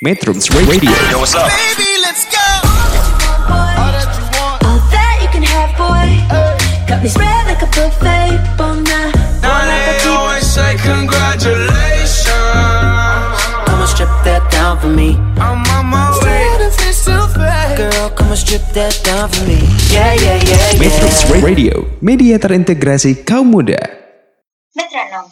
Metrums Radio. Yo, what's up? Baby, let's go. All that you want. All that you can have, boy. Got me spread like a buffet. Bon night. Now they always say congratulations. Come on, strip that down for me. I'm on my way. Girl, come on, strip that down for me. Yeah, yeah, yeah, Metrums yeah. Radio, media terintegrasi kaum muda. Metronom,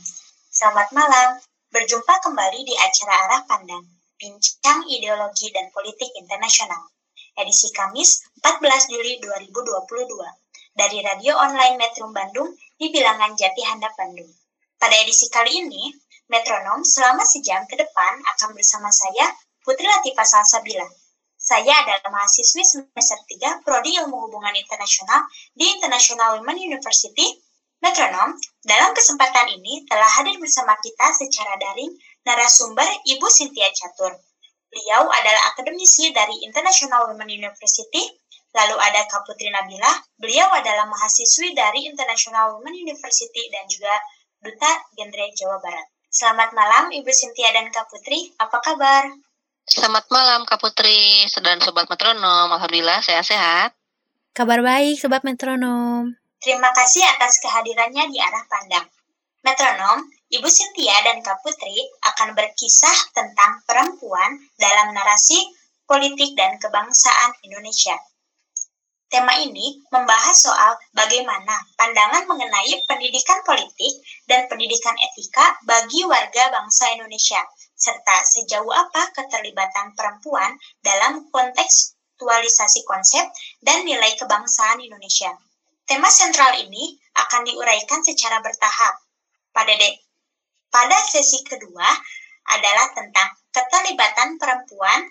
selamat malam. Berjumpa kembali di acara Arah Pandang, Bincang Ideologi dan Politik Internasional. Edisi Kamis 14 Juli 2022 dari radio online Metrum Bandung di bilangan Jati Handap Bandung. Pada edisi kali ini, Metronom selama sejam ke depan akan bersama saya, Putri Latifah Salsabila. Saya adalah mahasiswi semester 3 Prodi Ilmu Hubungan Internasional di International Women University Metronom, dalam kesempatan ini telah hadir bersama kita secara daring narasumber Ibu Cynthia Catur. Beliau adalah akademisi dari International Women University, lalu ada Kak Putri Nabila, beliau adalah mahasiswi dari International Women University dan juga Duta Genre Jawa Barat. Selamat malam Ibu Cynthia dan Kak Putri, apa kabar? Selamat malam Kak Putri dan Sobat Metronom. Alhamdulillah saya sehat. Kabar baik Sobat Metronom. Terima kasih atas kehadirannya di arah pandang. Metronom, Ibu Cynthia dan Kak Putri akan berkisah tentang perempuan dalam narasi politik dan kebangsaan Indonesia. Tema ini membahas soal bagaimana pandangan mengenai pendidikan politik dan pendidikan etika bagi warga bangsa Indonesia, serta sejauh apa keterlibatan perempuan dalam kontekstualisasi konsep dan nilai kebangsaan Indonesia. Tema sentral ini akan diuraikan secara bertahap. Pada de pada sesi kedua adalah tentang keterlibatan perempuan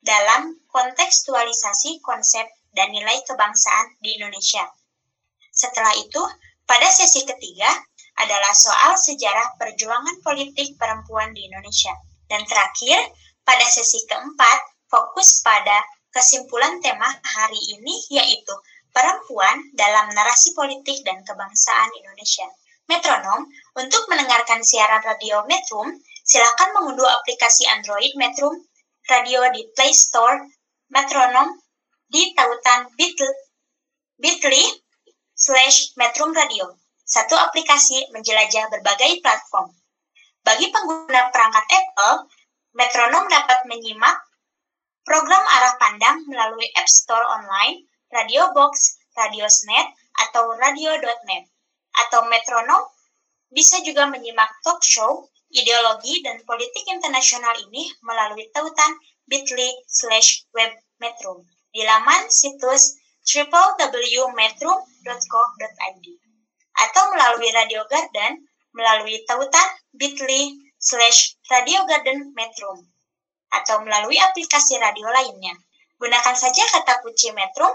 dalam kontekstualisasi konsep dan nilai kebangsaan di Indonesia. Setelah itu, pada sesi ketiga adalah soal sejarah perjuangan politik perempuan di Indonesia. Dan terakhir, pada sesi keempat, fokus pada kesimpulan tema hari ini yaitu perempuan dalam narasi politik dan kebangsaan Indonesia. Metronom, untuk mendengarkan siaran radio Metrum, silakan mengunduh aplikasi Android Metrum Radio di Play Store Metronom di tautan bit.ly slash Metrum Radio. Satu aplikasi menjelajah berbagai platform. Bagi pengguna perangkat Apple, Metronom dapat menyimak program arah pandang melalui App Store online, Radio Box, Radiosnet, atau Radio.net. Atau Metronom bisa juga menyimak talk show, ideologi, dan politik internasional ini melalui tautan bit.ly slash web Metrum di laman situs www.metro.co.id atau melalui Radio Garden melalui tautan bit.ly slash Radio Garden Metro atau melalui aplikasi radio lainnya. Gunakan saja kata kunci Metro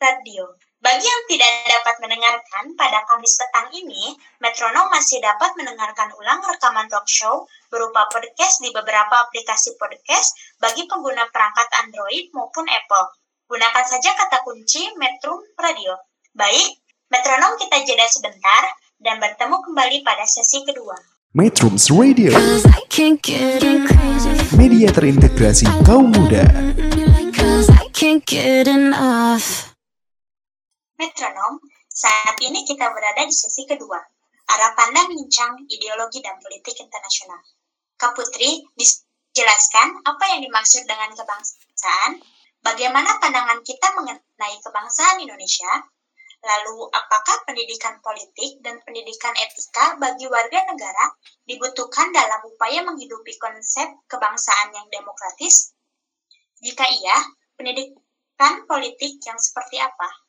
Radio. Bagi yang tidak dapat mendengarkan pada Kamis petang ini, Metronom masih dapat mendengarkan ulang rekaman talk show berupa podcast di beberapa aplikasi podcast bagi pengguna perangkat Android maupun Apple. Gunakan saja kata kunci Metrum Radio. Baik, metronom kita jeda sebentar dan bertemu kembali pada sesi kedua. Metrums Radio, media terintegrasi kaum muda. Metronom, saat ini kita berada di sesi kedua. Arah pandang bincang ideologi dan politik internasional. Kak Putri, dijelaskan apa yang dimaksud dengan kebangsaan Bagaimana pandangan kita mengenai kebangsaan Indonesia? Lalu, apakah pendidikan politik dan pendidikan etika bagi warga negara dibutuhkan dalam upaya menghidupi konsep kebangsaan yang demokratis? Jika iya, pendidikan politik yang seperti apa?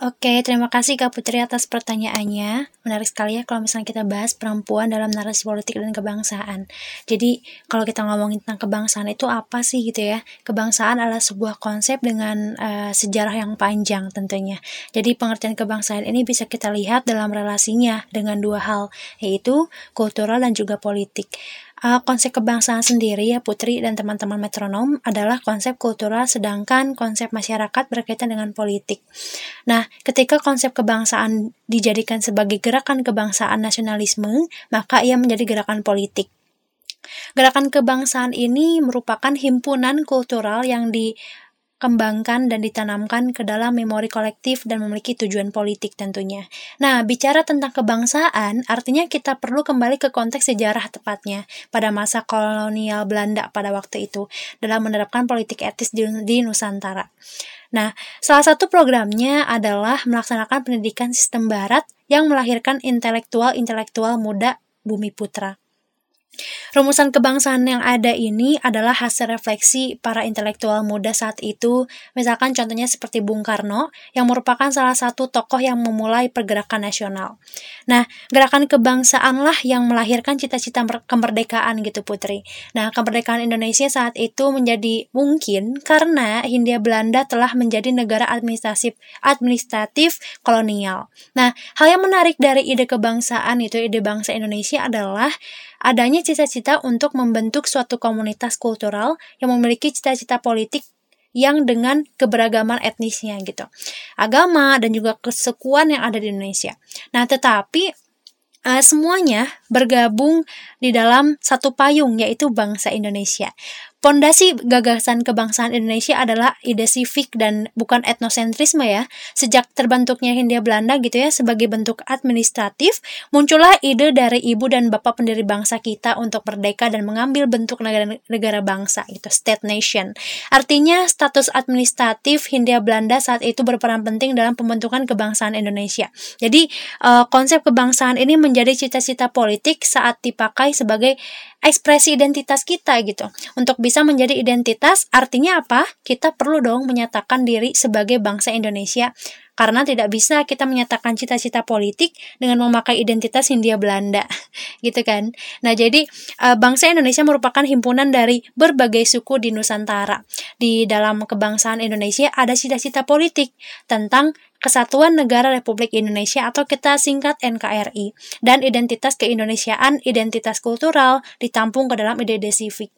Oke, terima kasih Kak Putri atas pertanyaannya. Menarik sekali ya kalau misalnya kita bahas perempuan dalam narasi politik dan kebangsaan. Jadi, kalau kita ngomongin tentang kebangsaan itu apa sih gitu ya? Kebangsaan adalah sebuah konsep dengan uh, sejarah yang panjang tentunya. Jadi, pengertian kebangsaan ini bisa kita lihat dalam relasinya dengan dua hal, yaitu kultural dan juga politik. Uh, konsep kebangsaan sendiri ya Putri dan teman-teman metronom adalah konsep kultural sedangkan konsep masyarakat berkaitan dengan politik. Nah, ketika konsep kebangsaan dijadikan sebagai gerakan kebangsaan nasionalisme, maka ia menjadi gerakan politik. gerakan kebangsaan ini merupakan himpunan kultural yang dikembangkan dan ditanamkan ke dalam memori kolektif dan memiliki tujuan politik tentunya. Nah, bicara tentang kebangsaan, artinya kita perlu kembali ke konteks sejarah tepatnya pada masa kolonial Belanda pada waktu itu dalam menerapkan politik etis di, di Nusantara. Nah, salah satu programnya adalah melaksanakan pendidikan sistem barat yang melahirkan intelektual-intelektual muda Bumi Putra. Rumusan kebangsaan yang ada ini adalah hasil refleksi para intelektual muda saat itu, misalkan contohnya seperti Bung Karno, yang merupakan salah satu tokoh yang memulai pergerakan nasional. Nah, gerakan kebangsaanlah yang melahirkan cita-cita kemerdekaan gitu Putri. Nah, kemerdekaan Indonesia saat itu menjadi mungkin karena Hindia Belanda telah menjadi negara administratif administratif kolonial. Nah, hal yang menarik dari ide kebangsaan itu ide bangsa Indonesia adalah adanya cita-cita untuk membentuk suatu komunitas kultural yang memiliki cita-cita politik yang dengan keberagaman etnisnya gitu. Agama dan juga kesukuan yang ada di Indonesia. Nah, tetapi uh, semuanya bergabung di dalam satu payung yaitu bangsa Indonesia. Pondasi gagasan kebangsaan Indonesia adalah ide sivik dan bukan etnosentrisme ya. Sejak terbentuknya Hindia Belanda gitu ya sebagai bentuk administratif, muncullah ide dari ibu dan bapak pendiri bangsa kita untuk merdeka dan mengambil bentuk negara-negara bangsa itu state nation. Artinya status administratif Hindia Belanda saat itu berperan penting dalam pembentukan kebangsaan Indonesia. Jadi uh, konsep kebangsaan ini menjadi cita-cita politik saat dipakai sebagai ekspresi identitas kita gitu. Untuk bisa menjadi identitas artinya apa? Kita perlu dong menyatakan diri sebagai bangsa Indonesia karena tidak bisa kita menyatakan cita-cita politik dengan memakai identitas Hindia Belanda gitu kan. Nah, jadi eh, bangsa Indonesia merupakan himpunan dari berbagai suku di Nusantara. Di dalam kebangsaan Indonesia ada cita-cita politik tentang Kesatuan Negara Republik Indonesia atau kita singkat NKRI dan identitas keindonesiaan, identitas kultural ditampung ke dalam ide-ide sivik.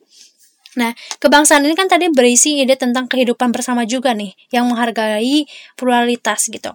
Nah, kebangsaan ini kan tadi berisi ide tentang kehidupan bersama juga nih, yang menghargai pluralitas gitu.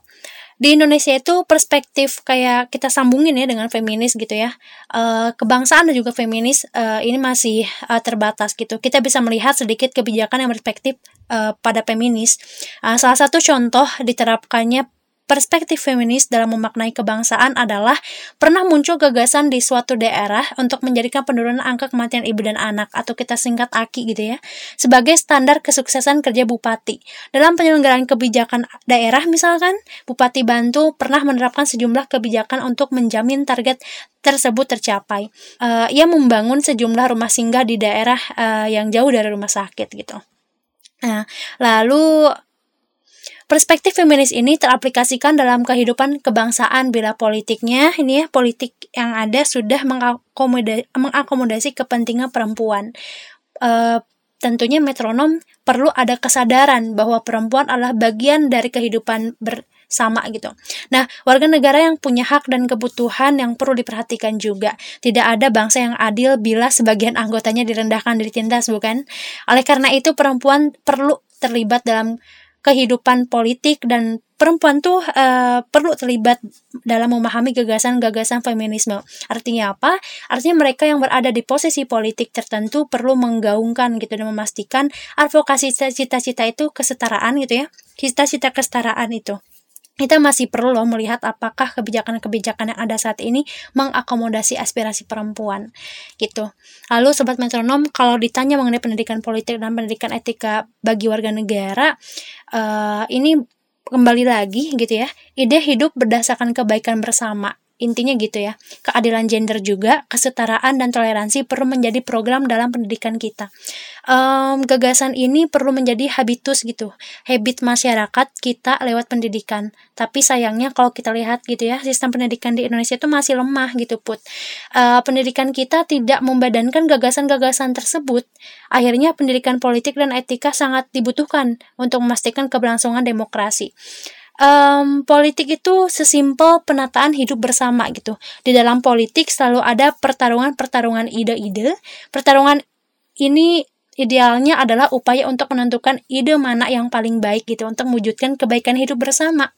Di Indonesia itu perspektif kayak kita sambungin ya dengan feminis gitu ya. E, kebangsaan dan juga feminis e, ini masih e, terbatas gitu. Kita bisa melihat sedikit kebijakan yang berperspektif uh, pada feminis. Uh, salah satu contoh diterapkannya perspektif feminis dalam memaknai kebangsaan adalah pernah muncul gagasan di suatu daerah untuk menjadikan penurunan angka kematian ibu dan anak atau kita singkat AKI gitu ya sebagai standar kesuksesan kerja bupati. Dalam penyelenggaraan kebijakan daerah misalkan, Bupati Bantu pernah menerapkan sejumlah kebijakan untuk menjamin target tersebut tercapai. Uh, ia membangun sejumlah rumah singgah di daerah uh, yang jauh dari rumah sakit gitu. Nah, lalu perspektif feminis ini teraplikasikan dalam kehidupan kebangsaan bila politiknya ini ya politik yang ada sudah mengakomodasi, mengakomodasi kepentingan perempuan. E, tentunya metronom perlu ada kesadaran bahwa perempuan adalah bagian dari kehidupan ber, sama gitu. Nah, warga negara yang punya hak dan kebutuhan yang perlu diperhatikan juga. Tidak ada bangsa yang adil bila sebagian anggotanya direndahkan dan ditindas, bukan? Oleh karena itu, perempuan perlu terlibat dalam kehidupan politik dan perempuan tuh uh, perlu terlibat dalam memahami gagasan-gagasan feminisme. Artinya apa? Artinya mereka yang berada di posisi politik tertentu perlu menggaungkan gitu dan memastikan advokasi cita-cita itu kesetaraan gitu ya. Cita-cita kesetaraan itu kita masih perlu loh melihat apakah kebijakan-kebijakan yang ada saat ini mengakomodasi aspirasi perempuan gitu. Lalu sobat metronom kalau ditanya mengenai pendidikan politik dan pendidikan etika bagi warga negara uh, ini kembali lagi gitu ya ide hidup berdasarkan kebaikan bersama intinya gitu ya keadilan gender juga kesetaraan dan toleransi perlu menjadi program dalam pendidikan kita um, gagasan ini perlu menjadi habitus gitu. Habit masyarakat kita lewat pendidikan. Tapi sayangnya kalau kita lihat gitu ya sistem pendidikan di Indonesia itu masih lemah gitu put. Uh, pendidikan kita tidak membadankan gagasan-gagasan tersebut. Akhirnya pendidikan politik dan etika sangat dibutuhkan untuk memastikan keberlangsungan demokrasi. Um, politik itu sesimpel penataan hidup bersama gitu. Di dalam politik selalu ada pertarungan-pertarungan ide-ide. Pertarungan ini idealnya adalah upaya untuk menentukan ide mana yang paling baik gitu untuk mewujudkan kebaikan hidup bersama.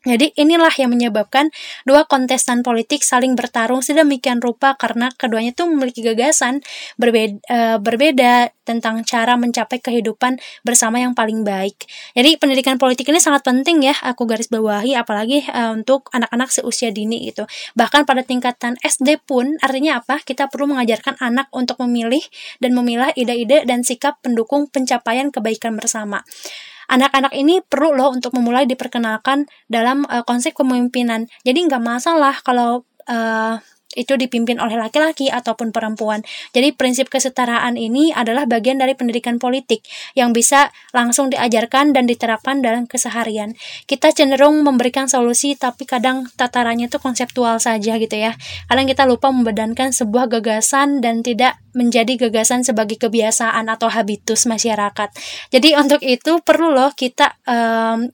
Jadi inilah yang menyebabkan dua kontestan politik saling bertarung sedemikian rupa karena keduanya tuh memiliki gagasan berbeda, uh, berbeda tentang cara mencapai kehidupan bersama yang paling baik. Jadi pendidikan politik ini sangat penting ya, aku garis bawahi apalagi uh, untuk anak-anak seusia dini gitu. Bahkan pada tingkatan SD pun artinya apa? Kita perlu mengajarkan anak untuk memilih dan memilah ide-ide dan sikap pendukung pencapaian kebaikan bersama anak-anak ini perlu loh untuk memulai diperkenalkan dalam uh, konsep kepemimpinan. Jadi nggak masalah kalau uh, itu dipimpin oleh laki-laki ataupun perempuan. Jadi prinsip kesetaraan ini adalah bagian dari pendidikan politik yang bisa langsung diajarkan dan diterapkan dalam keseharian. Kita cenderung memberikan solusi tapi kadang tatarannya itu konseptual saja gitu ya. Kadang kita lupa membedankan sebuah gagasan dan tidak menjadi gagasan sebagai kebiasaan atau habitus masyarakat. Jadi untuk itu perlu loh kita um,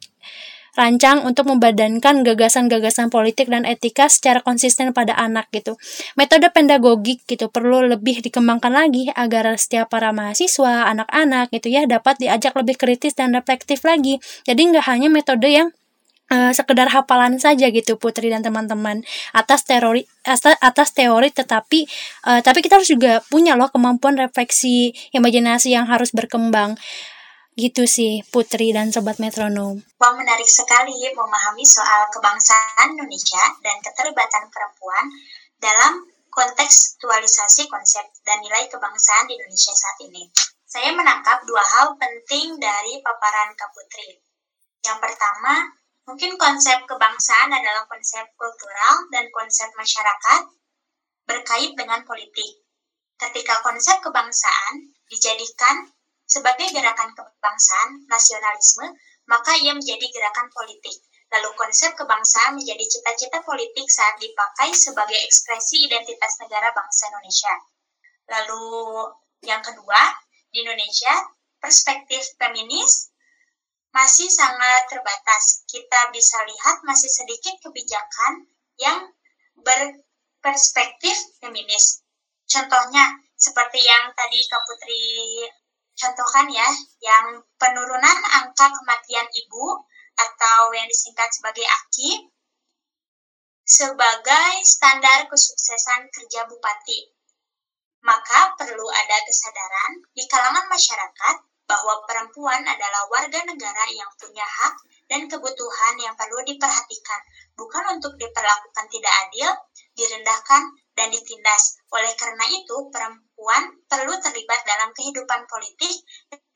rancang untuk membadankan gagasan-gagasan politik dan etika secara konsisten pada anak gitu. Metode pedagogik gitu perlu lebih dikembangkan lagi agar setiap para mahasiswa, anak-anak gitu ya dapat diajak lebih kritis dan reflektif lagi. Jadi nggak hanya metode yang uh, sekedar hafalan saja gitu Putri dan teman-teman atas teori atas, teori tetapi uh, tapi kita harus juga punya loh kemampuan refleksi imajinasi yang harus berkembang Gitu sih Putri dan Sobat Metronom. Wah menarik sekali memahami soal kebangsaan Indonesia dan keterlibatan perempuan dalam kontekstualisasi konsep dan nilai kebangsaan di Indonesia saat ini. Saya menangkap dua hal penting dari paparan Kak Putri. Yang pertama, mungkin konsep kebangsaan adalah konsep kultural dan konsep masyarakat berkait dengan politik. Ketika konsep kebangsaan dijadikan sebagai gerakan kebangsaan, nasionalisme, maka ia menjadi gerakan politik. Lalu konsep kebangsaan menjadi cita-cita politik saat dipakai sebagai ekspresi identitas negara bangsa Indonesia. Lalu yang kedua, di Indonesia, perspektif feminis masih sangat terbatas. Kita bisa lihat masih sedikit kebijakan yang berperspektif feminis. Contohnya, seperti yang tadi Kak Putri contohkan ya, yang penurunan angka kematian ibu atau yang disingkat sebagai AKI sebagai standar kesuksesan kerja bupati. Maka perlu ada kesadaran di kalangan masyarakat bahwa perempuan adalah warga negara yang punya hak dan kebutuhan yang perlu diperhatikan, bukan untuk diperlakukan tidak adil, direndahkan, dan ditindas. Oleh karena itu, perempuan perlu terlibat dalam kehidupan politik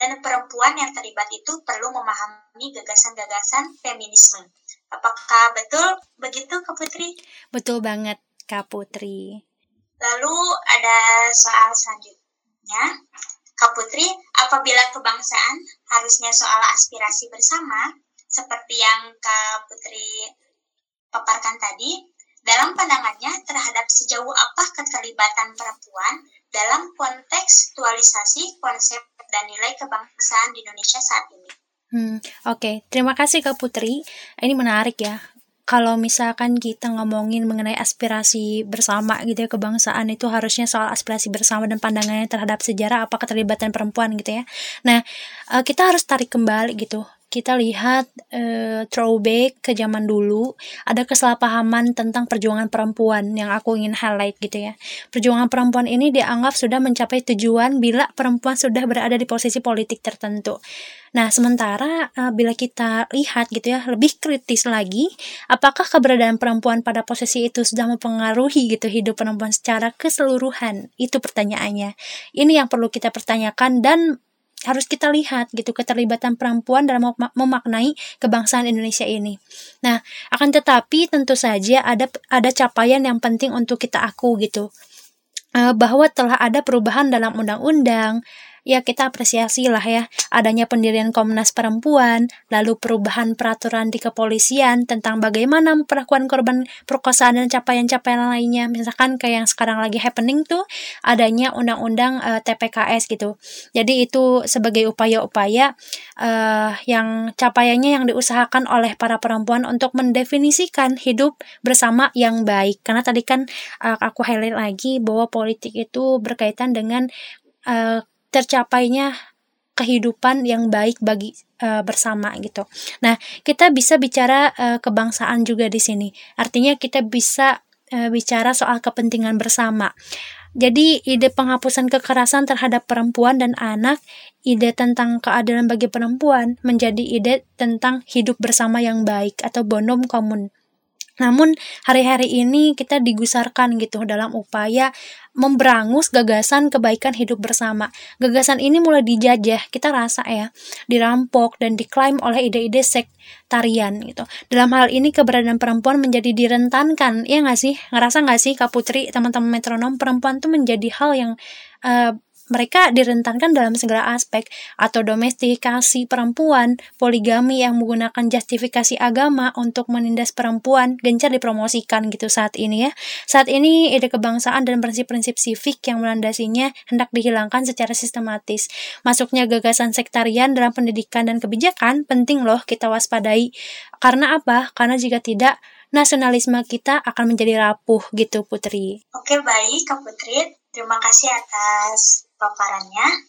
dan perempuan yang terlibat itu perlu memahami gagasan-gagasan feminisme. Apakah betul begitu, Kak Putri? Betul banget, Kak Putri. Lalu ada soal selanjutnya. Kak Putri, apabila kebangsaan harusnya soal aspirasi bersama, seperti yang Kak Putri paparkan tadi, dalam pandangannya terhadap sejauh apa keterlibatan perempuan dalam kontekstualisasi konsep dan nilai kebangsaan di Indonesia saat ini. Hmm, Oke, okay. terima kasih Kak Putri. Ini menarik ya. Kalau misalkan kita ngomongin mengenai aspirasi bersama gitu ya kebangsaan itu harusnya soal aspirasi bersama dan pandangannya terhadap sejarah apa keterlibatan perempuan gitu ya. Nah, eh, kita harus tarik kembali gitu kita lihat uh, throwback ke zaman dulu. Ada kesalahpahaman tentang perjuangan perempuan yang aku ingin highlight gitu ya. Perjuangan perempuan ini dianggap sudah mencapai tujuan bila perempuan sudah berada di posisi politik tertentu. Nah sementara uh, bila kita lihat gitu ya lebih kritis lagi apakah keberadaan perempuan pada posisi itu sudah mempengaruhi gitu hidup perempuan secara keseluruhan? Itu pertanyaannya. Ini yang perlu kita pertanyakan dan harus kita lihat gitu keterlibatan perempuan dalam memaknai kebangsaan Indonesia ini. Nah, akan tetapi tentu saja ada ada capaian yang penting untuk kita aku gitu. Eh, bahwa telah ada perubahan dalam undang-undang, ya kita apresiasi lah ya adanya pendirian Komnas Perempuan, lalu perubahan peraturan di kepolisian tentang bagaimana perlakuan korban perkosaan dan capaian-capaian lainnya. Misalkan kayak yang sekarang lagi happening tuh adanya undang-undang uh, eh, TPKS gitu. Jadi itu sebagai upaya-upaya uh, yang capaiannya yang diusahakan oleh para perempuan untuk mendefinisikan hidup bersama yang baik. Karena tadi kan uh, aku highlight lagi bahwa politik itu berkaitan dengan uh, tercapainya kehidupan yang baik bagi uh, bersama gitu. Nah, kita bisa bicara uh, kebangsaan juga di sini. Artinya kita bisa uh, bicara soal kepentingan bersama. Jadi ide penghapusan kekerasan terhadap perempuan dan anak, ide tentang keadilan bagi perempuan menjadi ide tentang hidup bersama yang baik atau bonum komun. Namun hari-hari ini kita digusarkan gitu dalam upaya memberangus gagasan kebaikan hidup bersama. Gagasan ini mulai dijajah, kita rasa ya, dirampok dan diklaim oleh ide-ide sektarian gitu. Dalam hal ini keberadaan perempuan menjadi direntankan, ya nggak sih? Ngerasa nggak sih Kak Putri, teman-teman metronom, perempuan tuh menjadi hal yang uh, mereka direntankan dalam segala aspek atau domestikasi perempuan, poligami yang menggunakan justifikasi agama untuk menindas perempuan gencar dipromosikan gitu saat ini ya. Saat ini ide kebangsaan dan prinsip-prinsip sivik yang melandasinya hendak dihilangkan secara sistematis. Masuknya gagasan sektarian dalam pendidikan dan kebijakan penting loh kita waspadai. Karena apa? Karena jika tidak nasionalisme kita akan menjadi rapuh gitu Putri. Oke baik Kak Putri, terima kasih atas paparannya.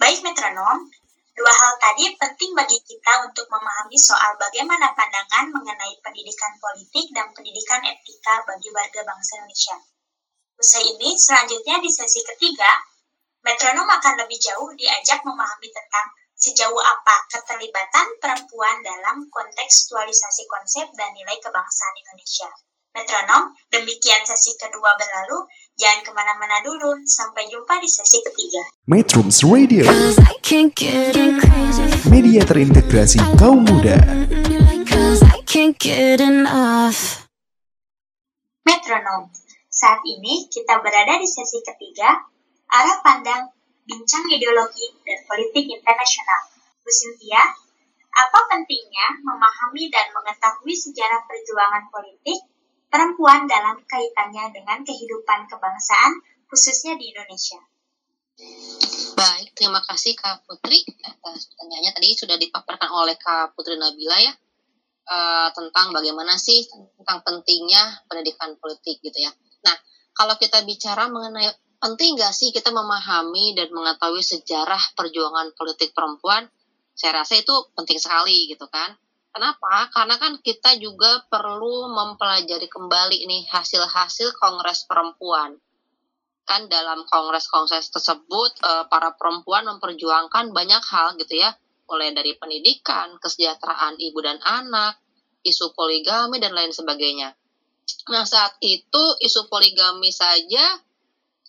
Baik metronom, dua hal tadi penting bagi kita untuk memahami soal bagaimana pandangan mengenai pendidikan politik dan pendidikan etika bagi warga bangsa Indonesia. Usai ini, selanjutnya di sesi ketiga, metronom akan lebih jauh diajak memahami tentang sejauh apa keterlibatan perempuan dalam kontekstualisasi konsep dan nilai kebangsaan Indonesia. Metronom, demikian sesi kedua berlalu. Jangan ke mana-mana dulu. Sampai jumpa di sesi ketiga. Metrums Radio Media terintegrasi kaum muda Metronom, saat ini kita berada di sesi ketiga, arah pandang, bincang ideologi, dan politik internasional. Bu Cynthia, apa pentingnya memahami dan mengetahui sejarah perjuangan politik perempuan dalam kaitannya dengan kehidupan kebangsaan, khususnya di Indonesia. Baik, terima kasih Kak Putri atas pertanyaannya. Tadi sudah dipaparkan oleh Kak Putri Nabila ya, uh, tentang bagaimana sih tentang pentingnya pendidikan politik gitu ya. Nah, kalau kita bicara mengenai penting nggak sih kita memahami dan mengetahui sejarah perjuangan politik perempuan, saya rasa itu penting sekali gitu kan Kenapa? Karena kan kita juga perlu mempelajari kembali nih hasil-hasil Kongres Perempuan. Kan dalam kongres-kongres tersebut eh, para perempuan memperjuangkan banyak hal gitu ya, mulai dari pendidikan, kesejahteraan ibu dan anak, isu poligami dan lain sebagainya. Nah, saat itu isu poligami saja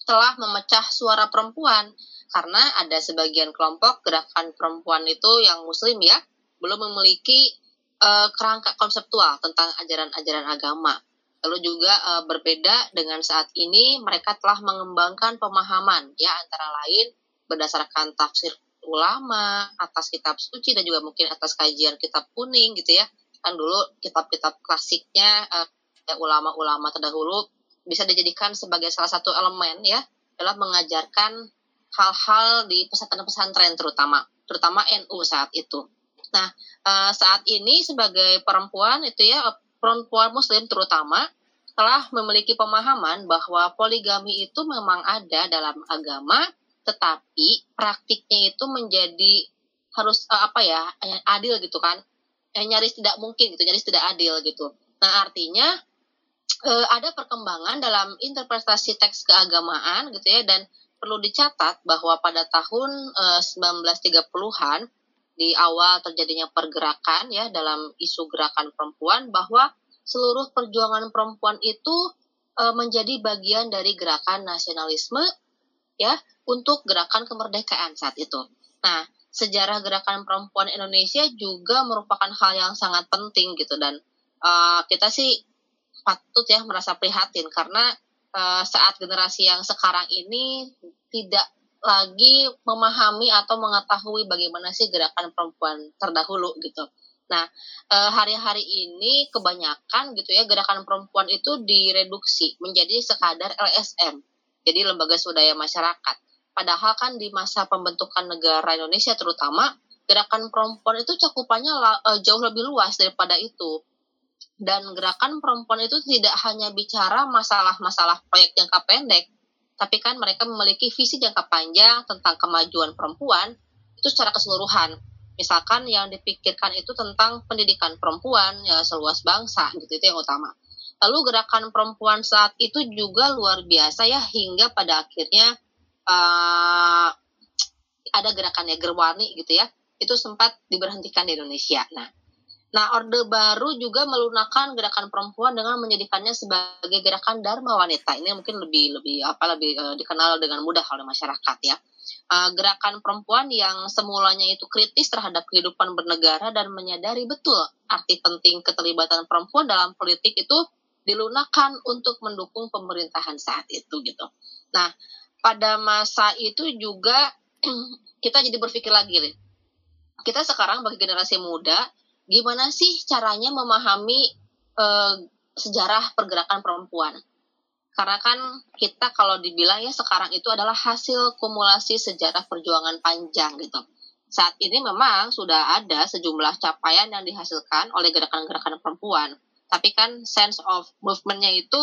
telah memecah suara perempuan karena ada sebagian kelompok gerakan perempuan itu yang muslim ya belum memiliki uh, kerangka konseptual tentang ajaran-ajaran agama. Lalu juga uh, berbeda dengan saat ini mereka telah mengembangkan pemahaman ya antara lain berdasarkan tafsir ulama atas kitab suci dan juga mungkin atas kajian kitab kuning gitu ya. Kan dulu kitab-kitab klasiknya uh, ulama-ulama terdahulu bisa dijadikan sebagai salah satu elemen ya dalam mengajarkan hal-hal di pesantren-pesantren terutama terutama NU saat itu. Nah, uh, saat ini sebagai perempuan itu ya perempuan muslim terutama telah memiliki pemahaman bahwa poligami itu memang ada dalam agama tetapi praktiknya itu menjadi harus uh, apa ya adil gitu kan. Eh, nyaris tidak mungkin gitu nyaris tidak adil gitu. Nah artinya ada perkembangan dalam interpretasi teks keagamaan gitu ya dan perlu dicatat bahwa pada tahun uh, 1930-an di awal terjadinya pergerakan ya dalam isu gerakan perempuan bahwa seluruh perjuangan perempuan itu e, menjadi bagian dari gerakan nasionalisme ya untuk gerakan kemerdekaan saat itu. Nah, sejarah gerakan perempuan Indonesia juga merupakan hal yang sangat penting gitu dan e, kita sih patut ya merasa prihatin karena e, saat generasi yang sekarang ini tidak lagi memahami atau mengetahui bagaimana sih gerakan perempuan terdahulu gitu. Nah, eh, hari-hari ini kebanyakan gitu ya gerakan perempuan itu direduksi menjadi sekadar LSM, jadi lembaga swadaya masyarakat. Padahal kan di masa pembentukan negara Indonesia terutama gerakan perempuan itu cakupannya eh, jauh lebih luas daripada itu. Dan gerakan perempuan itu tidak hanya bicara masalah-masalah proyek jangka pendek, tapi kan mereka memiliki visi jangka panjang tentang kemajuan perempuan itu secara keseluruhan. Misalkan yang dipikirkan itu tentang pendidikan perempuan ya seluas bangsa gitu itu yang utama. Lalu gerakan perempuan saat itu juga luar biasa ya hingga pada akhirnya uh, ada gerakannya Gerwani gitu ya. Itu sempat diberhentikan di Indonesia. Nah Nah, Orde Baru juga melunakkan gerakan perempuan dengan menjadikannya sebagai gerakan Dharma wanita. Ini mungkin lebih lebih apa lebih uh, dikenal dengan mudah oleh masyarakat ya. Uh, gerakan perempuan yang semulanya itu kritis terhadap kehidupan bernegara dan menyadari betul arti penting keterlibatan perempuan dalam politik itu dilunakan untuk mendukung pemerintahan saat itu gitu. Nah, pada masa itu juga kita jadi berpikir lagi nih. Kita sekarang bagi generasi muda gimana sih caranya memahami uh, sejarah pergerakan perempuan? Karena kan kita kalau dibilang ya sekarang itu adalah hasil kumulasi sejarah perjuangan panjang gitu. Saat ini memang sudah ada sejumlah capaian yang dihasilkan oleh gerakan-gerakan perempuan. Tapi kan sense of movementnya itu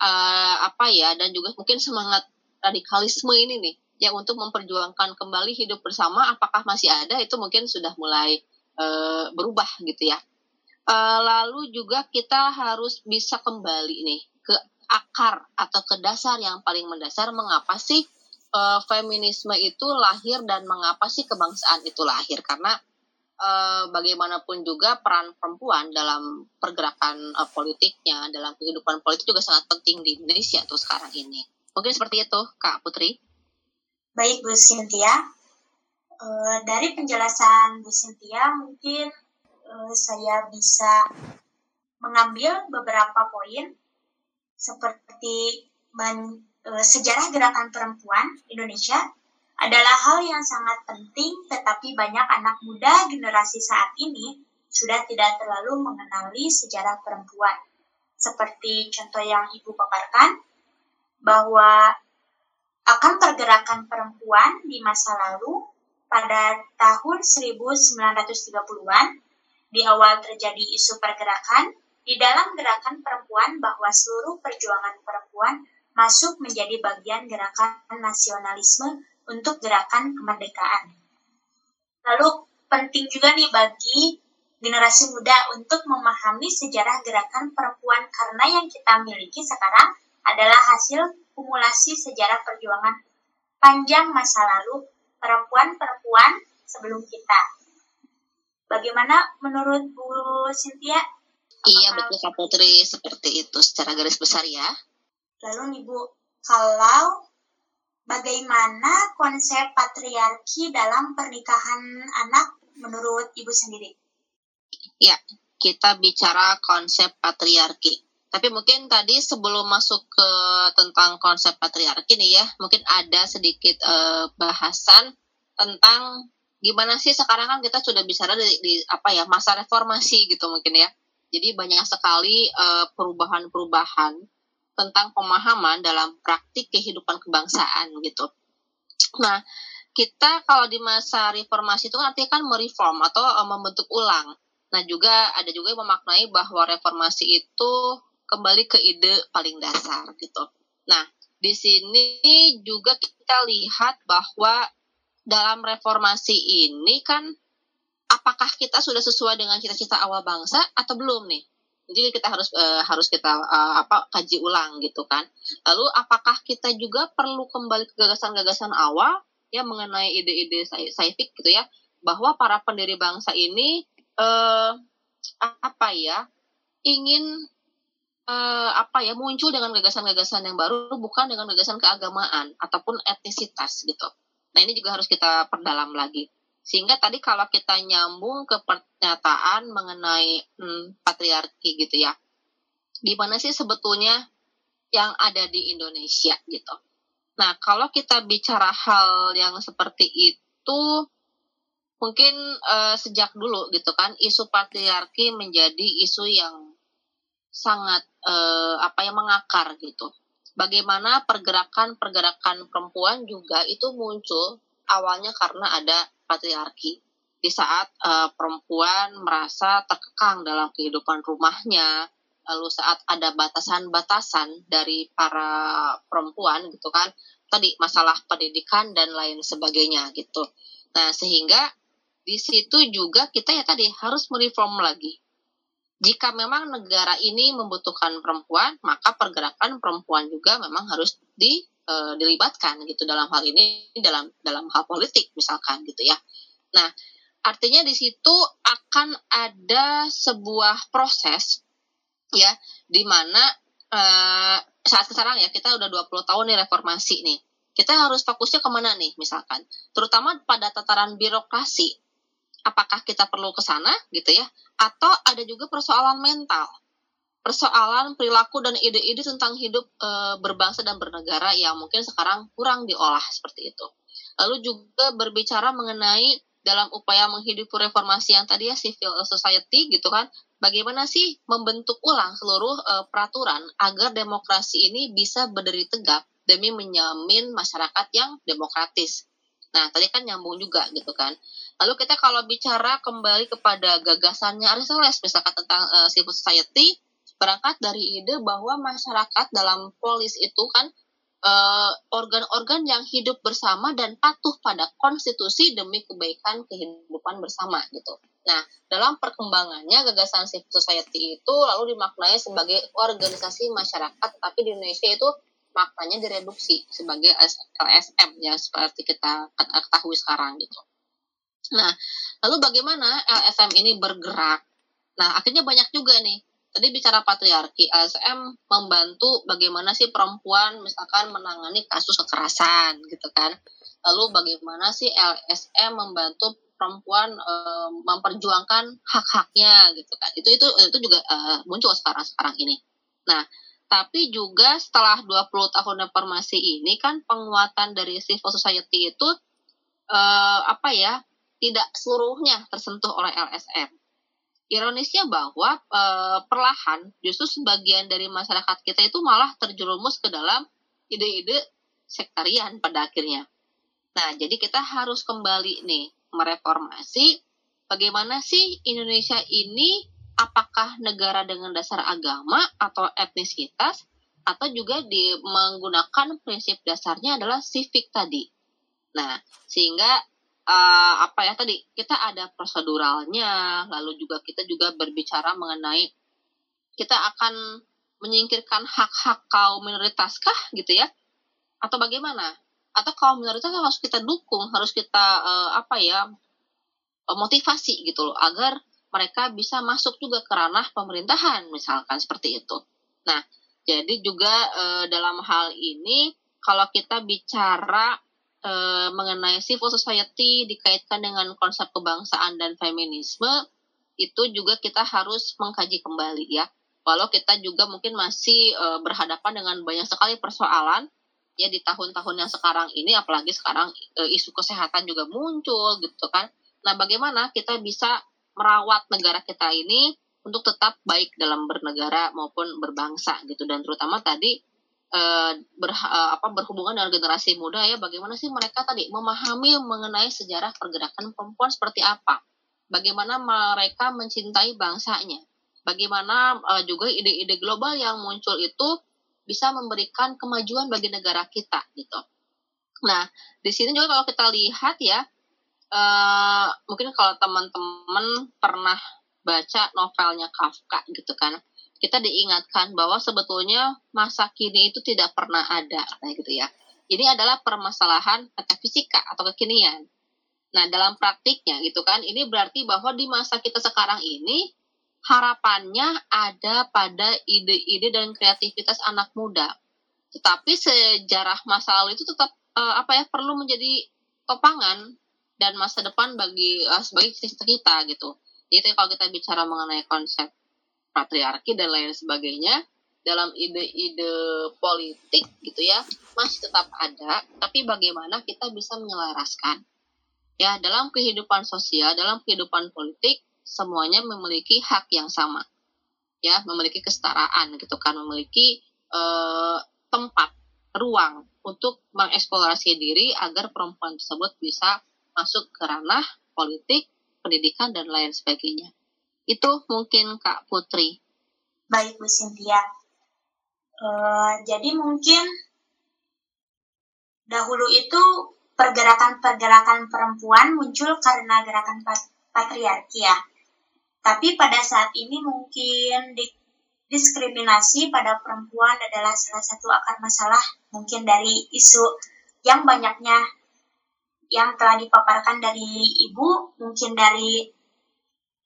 uh, apa ya dan juga mungkin semangat radikalisme ini nih yang untuk memperjuangkan kembali hidup bersama apakah masih ada itu mungkin sudah mulai uh, berubah gitu ya. Uh, lalu juga kita harus bisa kembali nih ke akar atau ke dasar yang paling mendasar mengapa sih uh, feminisme itu lahir dan mengapa sih kebangsaan itu lahir? Karena uh, bagaimanapun juga peran perempuan dalam pergerakan uh, politiknya dalam kehidupan politik juga sangat penting di Indonesia tuh sekarang ini. Mungkin seperti itu Kak Putri. Baik Bu Cynthia uh, dari penjelasan Bu Cynthia mungkin uh, saya bisa mengambil beberapa poin seperti men, uh, sejarah gerakan perempuan Indonesia adalah hal yang sangat penting tetapi banyak anak muda generasi saat ini sudah tidak terlalu mengenali sejarah perempuan. Seperti contoh yang Ibu paparkan bahwa akan pergerakan perempuan di masa lalu pada tahun 1930-an, di awal terjadi isu pergerakan, di dalam gerakan perempuan bahwa seluruh perjuangan perempuan masuk menjadi bagian gerakan nasionalisme untuk gerakan kemerdekaan. Lalu penting juga nih bagi generasi muda untuk memahami sejarah gerakan perempuan karena yang kita miliki sekarang adalah hasil kumulasi sejarah perjuangan panjang masa lalu perempuan-perempuan sebelum kita. Bagaimana menurut Bu Cynthia? Iya betul Kak Putri seperti itu secara garis besar ya. Lalu nih Bu, kalau bagaimana konsep patriarki dalam pernikahan anak menurut Ibu sendiri? Ya, kita bicara konsep patriarki. Tapi mungkin tadi sebelum masuk ke tentang konsep patriarki nih ya, mungkin ada sedikit uh, bahasan tentang gimana sih sekarang kan kita sudah bicara di, di apa ya masa reformasi gitu mungkin ya. Jadi banyak sekali eh, perubahan-perubahan tentang pemahaman dalam praktik kehidupan kebangsaan gitu. Nah, kita kalau di masa reformasi itu nanti kan mereform atau uh, membentuk ulang. Nah, juga ada juga yang memaknai bahwa reformasi itu kembali ke ide paling dasar gitu. Nah, di sini juga kita lihat bahwa dalam reformasi ini kan apakah kita sudah sesuai dengan cita-cita awal bangsa atau belum nih? Jadi kita harus uh, harus kita uh, apa kaji ulang gitu kan. Lalu apakah kita juga perlu kembali ke gagasan-gagasan awal ya mengenai ide-ide saifik gitu ya bahwa para pendiri bangsa ini uh, apa ya ingin uh, apa ya muncul dengan gagasan-gagasan yang baru bukan dengan gagasan keagamaan ataupun etnisitas gitu. Nah ini juga harus kita perdalam lagi. Sehingga tadi kalau kita nyambung ke pernyataan mengenai hmm, patriarki gitu ya, di mana sih sebetulnya yang ada di Indonesia gitu. Nah kalau kita bicara hal yang seperti itu, mungkin uh, sejak dulu gitu kan isu patriarki menjadi isu yang sangat uh, apa yang mengakar gitu. Bagaimana pergerakan-pergerakan perempuan juga itu muncul awalnya karena ada patriarki. Di saat uh, perempuan merasa terkekang dalam kehidupan rumahnya, lalu saat ada batasan-batasan dari para perempuan gitu kan, tadi masalah pendidikan dan lain sebagainya gitu. Nah, sehingga di situ juga kita ya tadi harus mereform lagi. Jika memang negara ini membutuhkan perempuan, maka pergerakan perempuan juga memang harus di e, dilibatkan gitu dalam hal ini dalam dalam hal politik misalkan gitu ya. Nah, artinya di situ akan ada sebuah proses ya di mana e, saat sekarang ya kita udah 20 tahun nih reformasi nih. Kita harus fokusnya ke mana nih misalkan, terutama pada tataran birokrasi apakah kita perlu ke sana gitu ya. Atau ada juga persoalan mental. Persoalan perilaku dan ide-ide tentang hidup e, berbangsa dan bernegara yang mungkin sekarang kurang diolah seperti itu. Lalu juga berbicara mengenai dalam upaya menghidupi reformasi yang tadi ya civil society gitu kan. Bagaimana sih membentuk ulang seluruh e, peraturan agar demokrasi ini bisa berdiri tegak demi menjamin masyarakat yang demokratis Nah, tadi kan nyambung juga gitu kan. Lalu kita kalau bicara kembali kepada gagasannya Aristoteles, misalkan tentang uh, civil society, berangkat dari ide bahwa masyarakat dalam polis itu kan eh, organ-organ uh, yang hidup bersama dan patuh pada konstitusi demi kebaikan kehidupan bersama gitu. Nah, dalam perkembangannya gagasan civil society itu lalu dimaknai sebagai organisasi masyarakat, tapi di Indonesia itu maknanya direduksi sebagai LSM ya seperti kita ketahui sekarang gitu. Nah, lalu bagaimana LSM ini bergerak? Nah, akhirnya banyak juga nih. Tadi bicara patriarki, LSM membantu bagaimana sih perempuan misalkan menangani kasus kekerasan gitu kan. Lalu bagaimana sih LSM membantu perempuan e, memperjuangkan hak-haknya gitu kan. Itu itu itu juga e, muncul sekarang sekarang ini. Nah, tapi juga setelah 20 tahun reformasi ini kan penguatan dari civil society itu eh, apa ya tidak seluruhnya tersentuh oleh LSM. Ironisnya bahwa eh, perlahan justru sebagian dari masyarakat kita itu malah terjerumus ke dalam ide-ide sektarian pada akhirnya. Nah, jadi kita harus kembali nih mereformasi bagaimana sih Indonesia ini apakah negara dengan dasar agama atau etnisitas atau juga di menggunakan prinsip dasarnya adalah civic tadi. Nah, sehingga uh, apa ya tadi kita ada proseduralnya, lalu juga kita juga berbicara mengenai kita akan menyingkirkan hak-hak kaum minoritas kah gitu ya? Atau bagaimana? Atau kaum minoritas harus kita dukung, harus kita uh, apa ya? motivasi gitu loh agar mereka bisa masuk juga ke ranah pemerintahan misalkan seperti itu. Nah, jadi juga e, dalam hal ini kalau kita bicara e, mengenai civil society dikaitkan dengan konsep kebangsaan dan feminisme itu juga kita harus mengkaji kembali ya. Walau kita juga mungkin masih e, berhadapan dengan banyak sekali persoalan ya di tahun-tahun yang sekarang ini apalagi sekarang e, isu kesehatan juga muncul gitu kan. Nah, bagaimana kita bisa merawat negara kita ini untuk tetap baik dalam bernegara maupun berbangsa gitu. Dan terutama tadi eh, eh, apa berhubungan dengan generasi muda ya bagaimana sih mereka tadi memahami mengenai sejarah pergerakan perempuan seperti apa? Bagaimana mereka mencintai bangsanya? Bagaimana eh, juga ide-ide global yang muncul itu bisa memberikan kemajuan bagi negara kita gitu. Nah di sini juga kalau kita lihat ya uh, mungkin kalau teman-teman pernah baca novelnya Kafka gitu kan kita diingatkan bahwa sebetulnya masa kini itu tidak pernah ada nah gitu ya. Ini adalah permasalahan metafisika atau kekinian. Nah dalam praktiknya gitu kan ini berarti bahwa di masa kita sekarang ini harapannya ada pada ide-ide dan kreativitas anak muda. Tetapi sejarah masa lalu itu tetap uh, apa ya perlu menjadi topangan dan masa depan bagi uh, sebagai cita kita gitu. Jadi kalau kita bicara mengenai konsep patriarki dan lain sebagainya dalam ide-ide politik gitu ya masih tetap ada, tapi bagaimana kita bisa menyelaraskan ya dalam kehidupan sosial, dalam kehidupan politik semuanya memiliki hak yang sama ya memiliki kesetaraan gitu kan memiliki uh, tempat ruang untuk mengeksplorasi diri agar perempuan tersebut bisa masuk ke ranah politik, pendidikan, dan lain sebagainya. Itu mungkin Kak Putri. Baik Bu Cynthia. Uh, jadi mungkin dahulu itu pergerakan-pergerakan perempuan muncul karena gerakan pat- patriarki ya. Tapi pada saat ini mungkin di, diskriminasi pada perempuan adalah salah satu akar masalah mungkin dari isu yang banyaknya yang telah dipaparkan dari ibu mungkin dari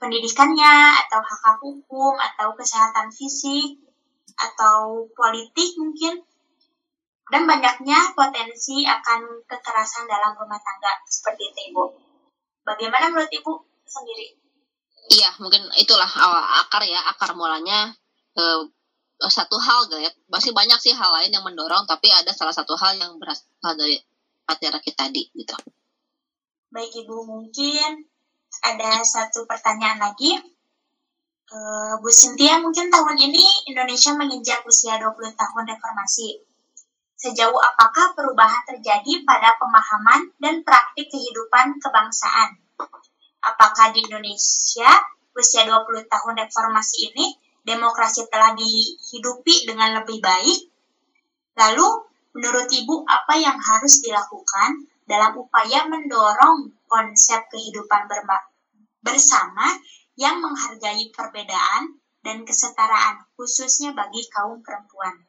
pendidikannya atau hak hak hukum atau kesehatan fisik atau politik mungkin dan banyaknya potensi akan kekerasan dalam rumah tangga seperti itu ibu. Bagaimana menurut ibu sendiri? Iya, mungkin itulah awal akar ya, akar mulanya eh, satu hal ya. Masih banyak sih hal lain yang mendorong, tapi ada salah satu hal yang berasal dari patriarki tadi gitu. Baik ibu, mungkin ada satu pertanyaan lagi. Eh, Bu Cynthia, mungkin tahun ini Indonesia menginjak usia 20 tahun reformasi. Sejauh apakah perubahan terjadi pada pemahaman dan praktik kehidupan kebangsaan? Apakah di Indonesia usia 20 tahun reformasi ini demokrasi telah dihidupi dengan lebih baik? Lalu, menurut Ibu apa yang harus dilakukan dalam upaya mendorong konsep kehidupan bersama yang menghargai perbedaan dan kesetaraan khususnya bagi kaum perempuan?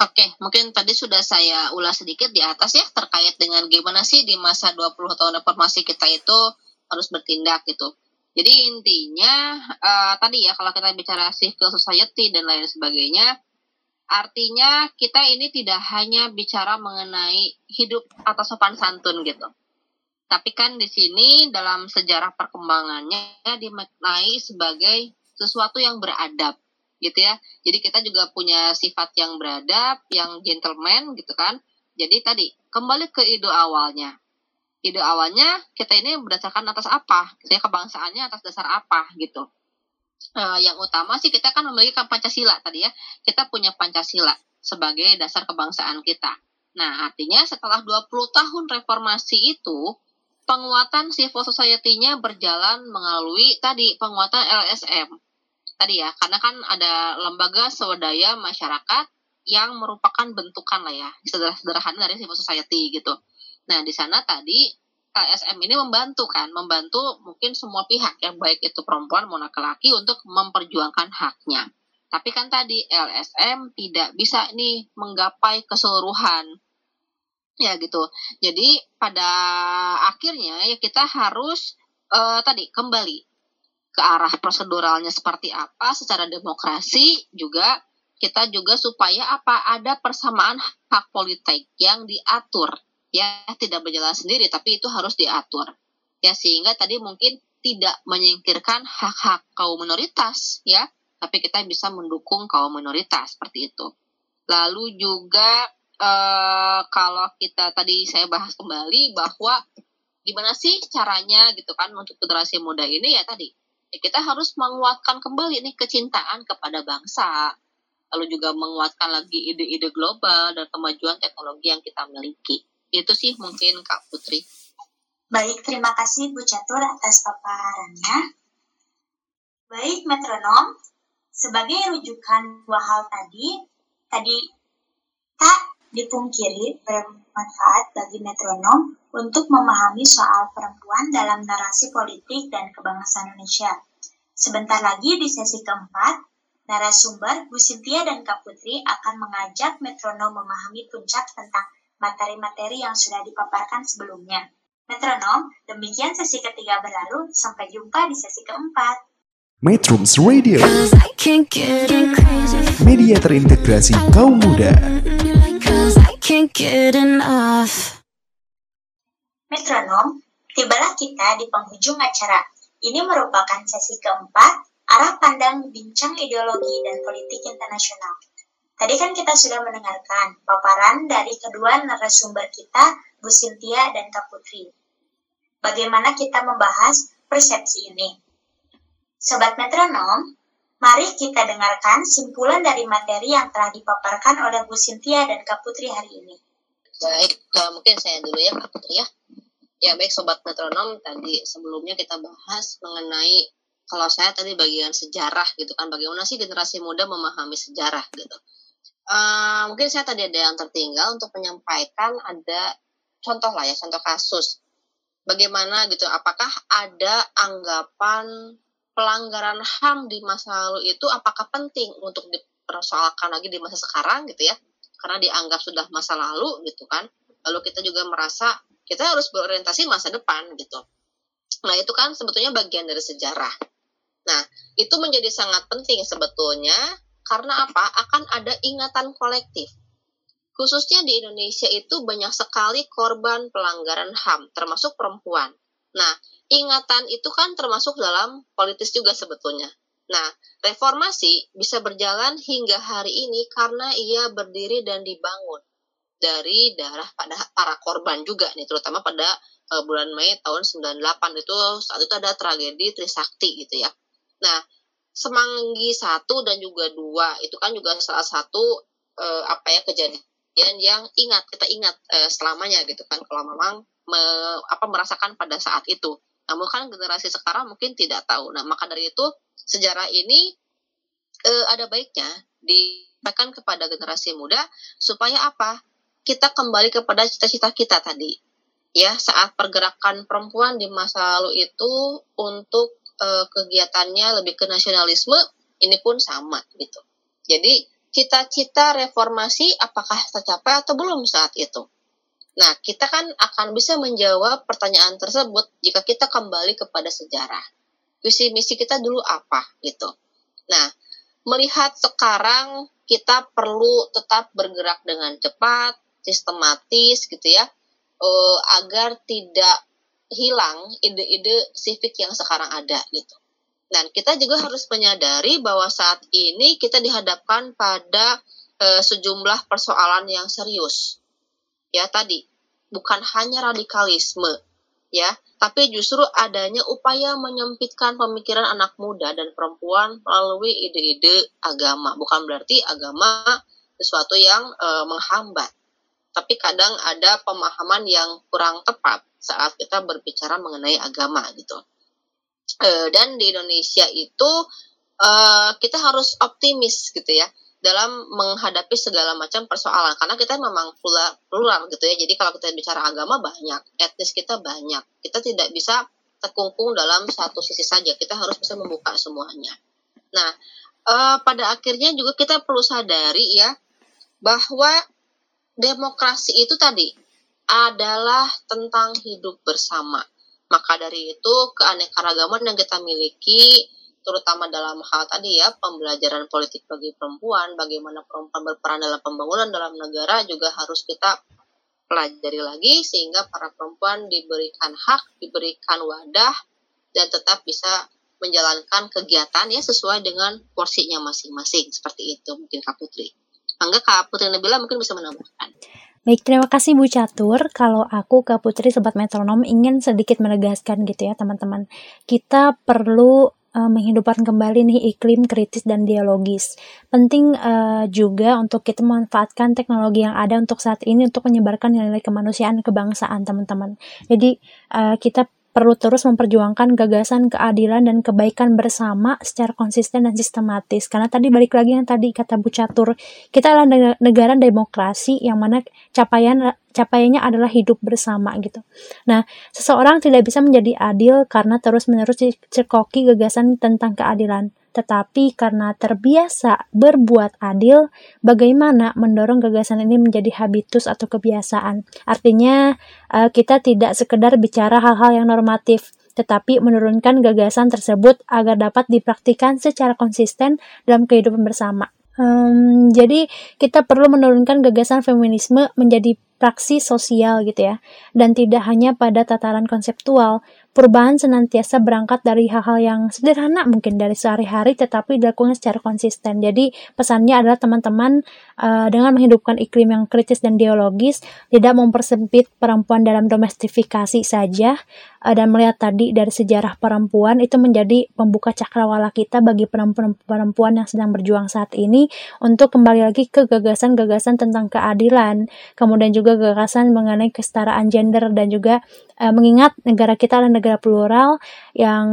Oke, mungkin tadi sudah saya ulas sedikit di atas ya terkait dengan gimana sih di masa 20 tahun reformasi kita itu harus bertindak gitu. Jadi intinya eh, tadi ya kalau kita bicara civil society dan lain sebagainya, artinya kita ini tidak hanya bicara mengenai hidup atau sopan santun gitu. Tapi kan di sini dalam sejarah perkembangannya dimaknai sebagai sesuatu yang beradab gitu ya. Jadi kita juga punya sifat yang beradab, yang gentleman gitu kan. Jadi tadi kembali ke ide awalnya. Ide awalnya kita ini berdasarkan atas apa? Saya kebangsaannya atas dasar apa gitu. Eh, yang utama sih kita kan memiliki Pancasila tadi ya. Kita punya Pancasila sebagai dasar kebangsaan kita. Nah, artinya setelah 20 tahun reformasi itu, penguatan civil society-nya berjalan melalui tadi penguatan LSM tadi ya karena kan ada lembaga swadaya masyarakat yang merupakan bentukan lah ya sederhana dari civil society gitu. Nah di sana tadi LSM ini membantu kan, membantu mungkin semua pihak yang baik itu perempuan maupun laki-laki untuk memperjuangkan haknya. Tapi kan tadi LSM tidak bisa nih menggapai keseluruhan ya gitu. Jadi pada akhirnya ya kita harus uh, tadi kembali ke arah proseduralnya seperti apa secara demokrasi juga kita juga supaya apa ada persamaan hak politik yang diatur ya tidak berjalan sendiri tapi itu harus diatur. Ya sehingga tadi mungkin tidak menyingkirkan hak-hak kaum minoritas ya. Tapi kita bisa mendukung kaum minoritas seperti itu. Lalu juga eh, kalau kita tadi saya bahas kembali bahwa gimana sih caranya gitu kan untuk generasi muda ini ya tadi. Ya kita harus menguatkan kembali nih kecintaan kepada bangsa. Lalu juga menguatkan lagi ide-ide global dan kemajuan teknologi yang kita miliki itu sih mungkin Kak Putri Baik, terima kasih Bu Catur atas paparannya. Baik, metronom, sebagai rujukan dua hal tadi, tadi tak dipungkiri bermanfaat bagi metronom untuk memahami soal perempuan dalam narasi politik dan kebangsaan Indonesia. Sebentar lagi di sesi keempat, narasumber Bu Sintia dan Kak Putri akan mengajak metronom memahami puncak tentang materi-materi yang sudah dipaparkan sebelumnya. Metronom, demikian sesi ketiga berlalu, sampai jumpa di sesi keempat. Metrums Radio, media terintegrasi kaum muda. Metronom, tibalah kita di penghujung acara. Ini merupakan sesi keempat, arah pandang bincang ideologi dan politik internasional. Tadi kan kita sudah mendengarkan paparan dari kedua narasumber kita, Bu Sintia dan Kak Putri. Bagaimana kita membahas persepsi ini? Sobat Metronom, mari kita dengarkan simpulan dari materi yang telah dipaparkan oleh Bu Sintia dan Kak Putri hari ini. baik eh, mungkin saya dulu ya Kak Putri ya ya baik sobat metronom tadi sebelumnya kita bahas mengenai kalau saya tadi bagian sejarah gitu kan bagaimana sih generasi muda memahami sejarah gitu Eh, mungkin saya tadi ada yang tertinggal untuk menyampaikan ada contoh lah ya, contoh kasus. Bagaimana gitu, apakah ada anggapan pelanggaran HAM di masa lalu itu apakah penting untuk dipersoalkan lagi di masa sekarang gitu ya? Karena dianggap sudah masa lalu gitu kan. Lalu kita juga merasa kita harus berorientasi masa depan gitu. Nah, itu kan sebetulnya bagian dari sejarah. Nah, itu menjadi sangat penting sebetulnya karena apa? Akan ada ingatan kolektif Khususnya di Indonesia itu banyak sekali korban pelanggaran HAM, termasuk perempuan. Nah, ingatan itu kan termasuk dalam politis juga sebetulnya. Nah, reformasi bisa berjalan hingga hari ini karena ia berdiri dan dibangun dari darah pada para korban juga nih, terutama pada uh, bulan Mei tahun 98 itu saat itu ada tragedi Trisakti gitu ya. Nah, Semanggi satu dan juga dua itu kan juga salah satu uh, apa ya kejadian yang ingat kita ingat uh, selamanya gitu kan kalau memang me, apa merasakan pada saat itu. Namun kan generasi sekarang mungkin tidak tahu. Nah maka dari itu sejarah ini uh, ada baiknya disampaikan kepada generasi muda supaya apa? Kita kembali kepada cita-cita kita tadi. Ya saat pergerakan perempuan di masa lalu itu untuk uh, kegiatannya lebih ke nasionalisme ini pun sama gitu. Jadi cita-cita reformasi apakah tercapai atau belum saat itu? Nah, kita kan akan bisa menjawab pertanyaan tersebut jika kita kembali kepada sejarah. Visi misi kita dulu apa gitu. Nah, melihat sekarang kita perlu tetap bergerak dengan cepat, sistematis gitu ya, uh, agar tidak hilang ide-ide civic yang sekarang ada gitu. Dan kita juga harus menyadari bahwa saat ini kita dihadapkan pada e, sejumlah persoalan yang serius. Ya tadi, bukan hanya radikalisme, ya, tapi justru adanya upaya menyempitkan pemikiran anak muda dan perempuan melalui ide-ide agama. Bukan berarti agama sesuatu yang e, menghambat, tapi kadang ada pemahaman yang kurang tepat saat kita berbicara mengenai agama gitu. Uh, dan di Indonesia itu uh, kita harus optimis gitu ya dalam menghadapi segala macam persoalan karena kita memang plural, plural gitu ya. Jadi kalau kita bicara agama banyak, etnis kita banyak. Kita tidak bisa terkungkung dalam satu sisi saja. Kita harus bisa membuka semuanya. Nah, uh, pada akhirnya juga kita perlu sadari ya bahwa demokrasi itu tadi adalah tentang hidup bersama maka dari itu keanekaragaman yang kita miliki terutama dalam hal tadi ya pembelajaran politik bagi perempuan, bagaimana perempuan berperan dalam pembangunan dalam negara juga harus kita pelajari lagi sehingga para perempuan diberikan hak, diberikan wadah dan tetap bisa menjalankan kegiatan ya sesuai dengan porsinya masing-masing seperti itu mungkin Kak Putri. Angga Kak Putri Nabila mungkin bisa menambahkan. Baik, terima kasih Bu Catur. Kalau aku ke Putri Sobat Metronom ingin sedikit menegaskan gitu ya teman-teman. Kita perlu uh, menghidupkan kembali nih iklim kritis dan dialogis. Penting uh, juga untuk kita memanfaatkan teknologi yang ada untuk saat ini untuk menyebarkan nilai kemanusiaan kebangsaan teman-teman. Jadi uh, kita perlu terus memperjuangkan gagasan keadilan dan kebaikan bersama secara konsisten dan sistematis. Karena tadi balik lagi yang tadi kata Bu Catur, kita adalah negara demokrasi yang mana capaian capaiannya adalah hidup bersama gitu. Nah, seseorang tidak bisa menjadi adil karena terus-menerus dicekoki gagasan tentang keadilan. Tetapi karena terbiasa berbuat adil, bagaimana mendorong gagasan ini menjadi habitus atau kebiasaan? Artinya, eh, kita tidak sekedar bicara hal-hal yang normatif, tetapi menurunkan gagasan tersebut agar dapat dipraktikkan secara konsisten dalam kehidupan bersama. Um, jadi kita perlu menurunkan gagasan feminisme menjadi praksi sosial gitu ya, dan tidak hanya pada tataran konseptual, perubahan senantiasa berangkat dari hal-hal yang sederhana mungkin dari sehari-hari tetapi dilakukan secara konsisten. Jadi pesannya adalah teman-teman uh, dengan menghidupkan iklim yang kritis dan dialogis tidak mempersempit perempuan dalam domestifikasi saja uh, dan melihat tadi dari sejarah perempuan itu menjadi pembuka cakrawala kita bagi perempuan-perempuan yang sedang berjuang saat ini untuk kembali lagi ke gagasan-gagasan tentang keadilan, kemudian juga gagasan mengenai kesetaraan gender dan juga uh, mengingat negara kita adalah negara plural yang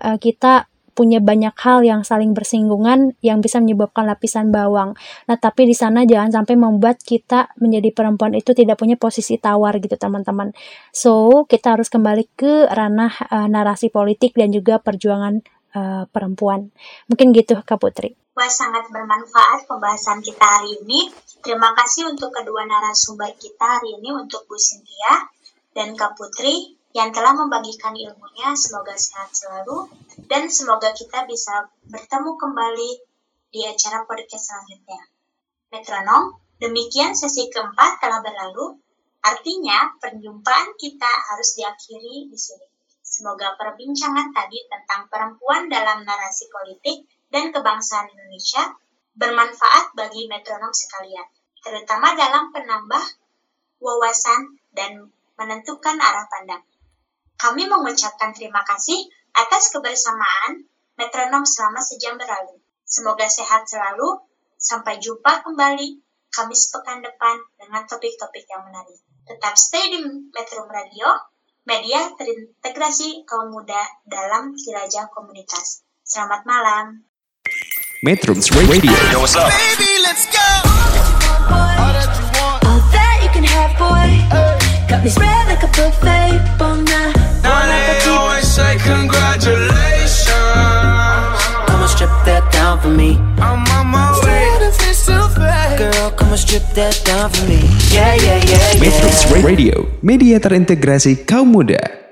uh, kita punya banyak hal yang saling bersinggungan yang bisa menyebabkan lapisan bawang. Nah, tapi di sana jangan sampai membuat kita menjadi perempuan itu tidak punya posisi tawar gitu, teman-teman. So, kita harus kembali ke ranah uh, narasi politik dan juga perjuangan uh, perempuan. Mungkin gitu, Kak Putri. Wah, sangat bermanfaat pembahasan kita hari ini. Terima kasih untuk kedua narasumber kita hari ini, untuk Bu Sintia dan Kak Putri yang telah membagikan ilmunya. Semoga sehat selalu dan semoga kita bisa bertemu kembali di acara podcast selanjutnya. Metronom, demikian sesi keempat telah berlalu. Artinya, perjumpaan kita harus diakhiri di sini. Semoga perbincangan tadi tentang perempuan dalam narasi politik dan kebangsaan Indonesia bermanfaat bagi metronom sekalian terutama dalam penambah wawasan dan menentukan arah pandang. Kami mengucapkan terima kasih atas kebersamaan metronom selama sejam berlalu. Semoga sehat selalu. Sampai jumpa kembali Kamis pekan depan dengan topik-topik yang menarik. Tetap stay di Metro Radio, media terintegrasi kaum muda dalam jelajah komunitas. Selamat malam. Metro Radio. Yo, what's up? Baby, let's go. All that you can have, boy. Got me spread like a buffet. Bon Now they always say congratulations. Come on, strip that down for me. I'm on my way. Girl, come on, strip that down for me. Yeah, yeah, yeah, Metro yeah. Radio, media terintegrasi kaum muda.